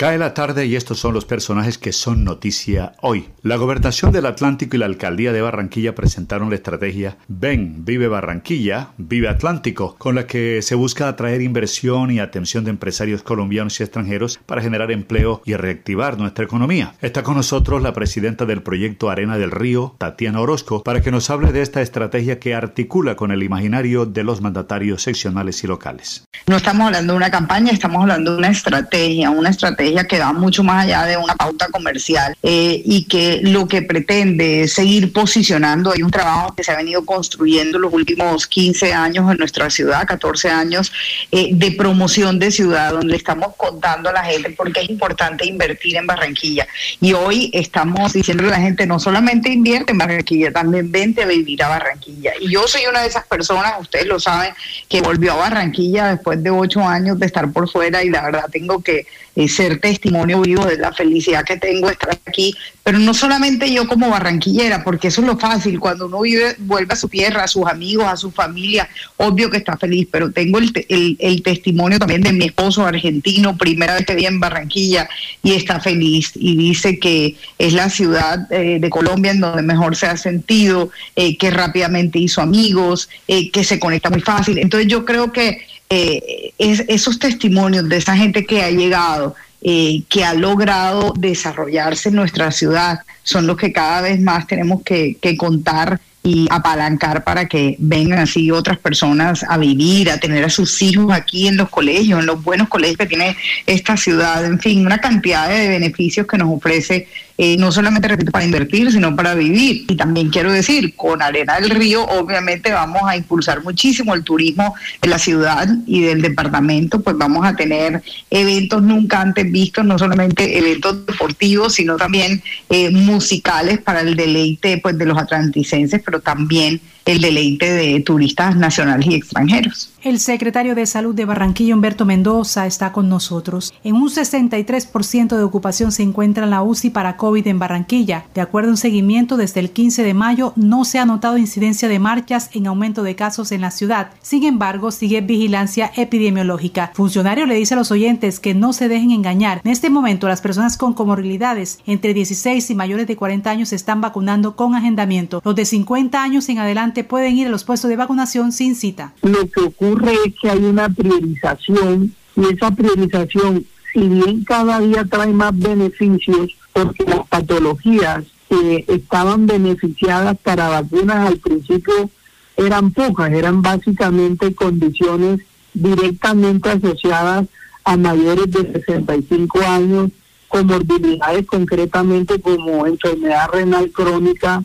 Cae la tarde y estos son los personajes que son noticia hoy. La Gobernación del Atlántico y la Alcaldía de Barranquilla presentaron la estrategia Ven, vive Barranquilla, vive Atlántico, con la que se busca atraer inversión y atención de empresarios colombianos y extranjeros para generar empleo y reactivar nuestra economía. Está con nosotros la presidenta del proyecto Arena del Río, Tatiana Orozco, para que nos hable de esta estrategia que articula con el imaginario de los mandatarios seccionales y locales. No estamos hablando de una campaña, estamos hablando de una estrategia, una estrategia que va mucho más allá de una pauta comercial eh, y que lo que pretende es seguir posicionando. Hay un trabajo que se ha venido construyendo los últimos 15 años en nuestra ciudad, 14 años eh, de promoción de ciudad, donde estamos contando a la gente porque es importante invertir en Barranquilla. Y hoy estamos diciendo a la gente, no solamente invierte en Barranquilla, también vente a vivir a Barranquilla. Y yo soy una de esas personas, ustedes lo saben, que volvió a Barranquilla después de ocho años de estar por fuera y la verdad tengo que eh, ser testimonio vivo de la felicidad que tengo estar aquí, pero no solamente yo como barranquillera, porque eso es lo fácil, cuando uno vive, vuelve a su tierra, a sus amigos, a su familia, obvio que está feliz, pero tengo el, el, testimonio también de mi esposo argentino, primera vez que vive en Barranquilla y está feliz y dice que es la ciudad eh, de Colombia en donde mejor se ha sentido, eh, que rápidamente hizo amigos, que se conecta muy fácil. Entonces yo creo que eh, es, esos testimonios de esa gente que ha llegado, eh, que ha logrado desarrollarse en nuestra ciudad, son los que cada vez más tenemos que, que contar y apalancar para que vengan así otras personas a vivir, a tener a sus hijos aquí en los colegios, en los buenos colegios que tiene esta ciudad, en fin, una cantidad de beneficios que nos ofrece eh, no solamente, repito, para invertir, sino para vivir. Y también quiero decir, con Arena del Río, obviamente vamos a impulsar muchísimo el turismo de la ciudad y del departamento, pues vamos a tener eventos nunca antes vistos, no solamente eventos deportivos, sino también eh, musicales para el deleite pues, de los atlanticenses, pero también el deleite de turistas nacionales y extranjeros. El secretario de Salud de Barranquilla, Humberto Mendoza, está con nosotros. En un 63% de ocupación se encuentra la UCI para COVID en Barranquilla. De acuerdo a un seguimiento, desde el 15 de mayo no se ha notado incidencia de marchas en aumento de casos en la ciudad. Sin embargo, sigue vigilancia epidemiológica. Funcionario le dice a los oyentes que no se dejen engañar. En este momento, las personas con comorbilidades entre 16 y mayores de 40 años se están vacunando con agendamiento. Los de 50 años en adelante pueden ir a los puestos de vacunación sin cita. Lo que ocurre es que hay una priorización y esa priorización, si bien cada día trae más beneficios, porque las patologías que estaban beneficiadas para vacunas al principio eran pocas, eran básicamente condiciones directamente asociadas a mayores de 65 años, comorbilidades concretamente como enfermedad renal crónica,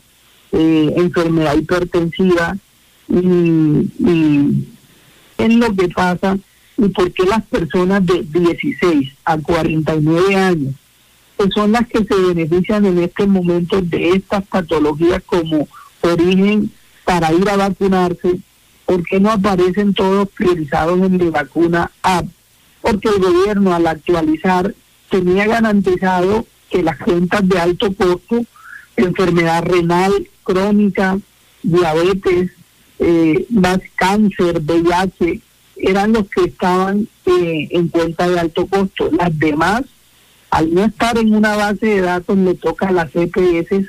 eh, enfermedad hipertensiva y, es lo que pasa y por qué las personas de 16 a 49 años, que son las que se benefician en este momento de estas patologías como origen para ir a vacunarse, ¿por qué no aparecen todos priorizados en mi vacuna app? Porque el gobierno al actualizar tenía garantizado que las cuentas de alto costo, enfermedad renal, crónica, diabetes, eh, más cáncer, VIH, eran los que estaban eh, en cuenta de alto costo. Las demás, al no estar en una base de datos, le toca a las EPS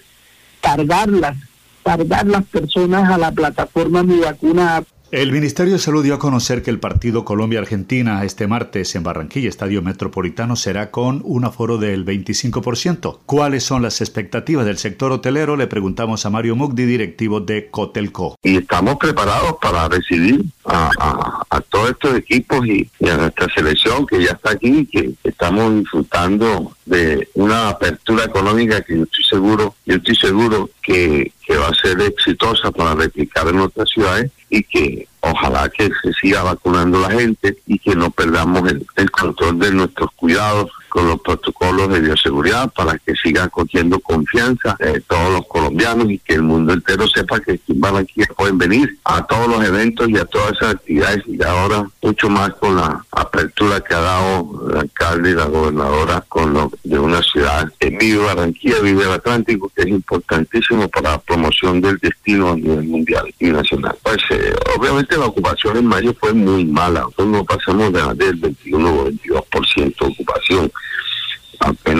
cargarlas, cargar las personas a la plataforma Mi Vacuna el Ministerio de Salud dio a conocer que el partido Colombia-Argentina este martes en Barranquilla, Estadio Metropolitano, será con un aforo del 25%. ¿Cuáles son las expectativas del sector hotelero? Le preguntamos a Mario Mugdi, directivo de Cotelco. Y estamos preparados para recibir a, todos estos equipos y, a nuestra selección que ya está aquí, que estamos disfrutando de una apertura económica que yo estoy seguro, yo estoy seguro que, que va a ser exitosa para replicar en otras ciudades y que ojalá que se siga vacunando la gente y que no perdamos el, control de nuestros cuidados con los protocolos de bioseguridad para que siga cogiendo confianza eh, todos los colombianos y que el mundo entero sepa que aquí en Barranquilla pueden venir a todos los eventos y a todas esas actividades. Y ahora mucho más con la apertura que ha dado el alcalde y la gobernadora con lo de una ciudad que vive Barranquilla, vive el Atlántico, que es importantísimo para la promoción del destino a nivel mundial y nacional. Pues eh, obviamente la ocupación en mayo fue muy mala, nosotros no pasamos de, del 21 o 22% de ocupación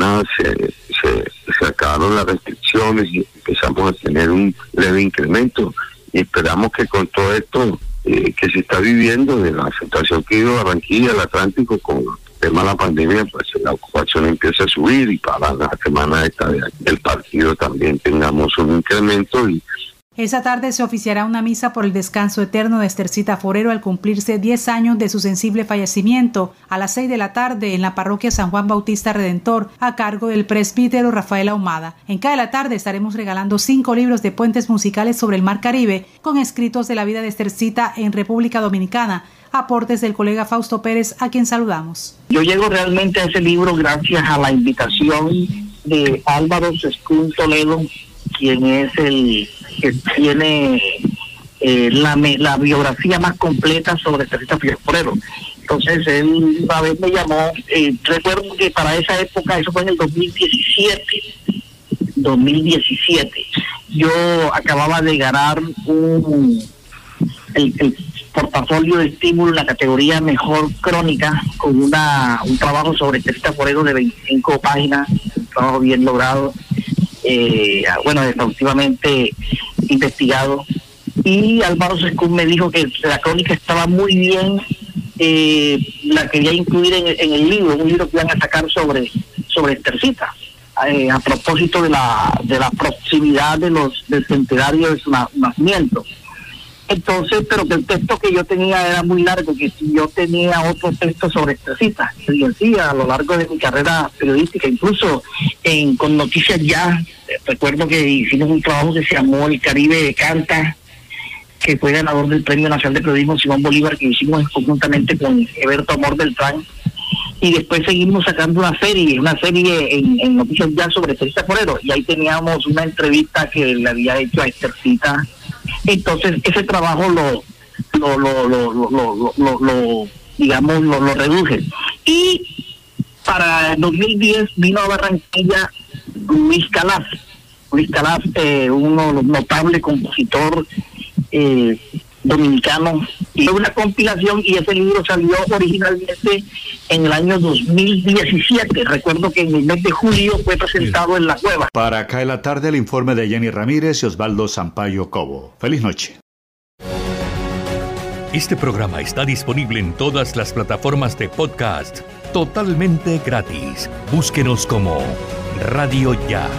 apenas se, se, acabaron las restricciones y empezamos a tener un leve incremento. Y esperamos que con todo esto eh, que se está viviendo, de la situación que vive Barranquilla, el Atlántico, con el tema de la pandemia, pues la ocupación empieza a subir y para la semana esta del partido también tengamos un incremento y esa tarde se oficiará una misa por el descanso eterno de Estercita Forero al cumplirse 10 años de su sensible fallecimiento a las 6 de la tarde en la parroquia San Juan Bautista Redentor a cargo del presbítero Rafael Ahumada. En cada la tarde estaremos regalando cinco libros de puentes musicales sobre el Mar Caribe con escritos de la vida de Estercita en República Dominicana. Aportes del colega Fausto Pérez, a quien saludamos. Yo llego realmente a ese libro gracias a la invitación de Álvaro Sescún Toledo, quien es el que tiene eh, la, la biografía más completa sobre Teresa Forero. Entonces él una vez me llamó, eh, recuerdo que para esa época, eso fue en el 2017, 2017, yo acababa de ganar un, el, portafolio de estímulo en la categoría Mejor Crónica con una un trabajo sobre Teresa Forero de 25 páginas, un trabajo bien logrado eh, bueno, exhaustivamente investigado. Y Álvaro Sescún me dijo que la crónica estaba muy bien, eh, la quería incluir en, el libro, un libro que iban a sacar sobre, sobre Estercita, eh, a propósito de la, de la proximidad de los, del centenario de su nacimiento. Entonces, pero que el texto que yo tenía era muy largo, que si yo tenía otro texto sobre esta cita, y decía a lo largo de mi carrera periodística, incluso en, con noticias ya, recuerdo que hicimos un trabajo que se llamó El Caribe Canta, que fue ganador del Premio Nacional de Periodismo Simón Bolívar, que hicimos conjuntamente con Eberto Amor Beltrán, y después seguimos sacando una serie, una serie en, noticias ya sobre Teresa Forero, y ahí teníamos una entrevista que le había hecho a Estercita entonces, ese trabajo lo, lo, lo, lo, lo, lo digamos, lo, lo reduje. Y para el 2010 vino a Barranquilla Luis Calaf. Luis Calaf, eh, uno notable compositor eh, dominicano, y una compilación y ese libro salió originalmente en el año 2017. Recuerdo que en el mes de julio fue presentado en la cueva. Para acá en la tarde el informe de Jenny Ramírez y Osvaldo Sampaio Cobo. Feliz noche. Este programa está disponible en todas las plataformas de podcast totalmente gratis. Búsquenos como Radio Ya.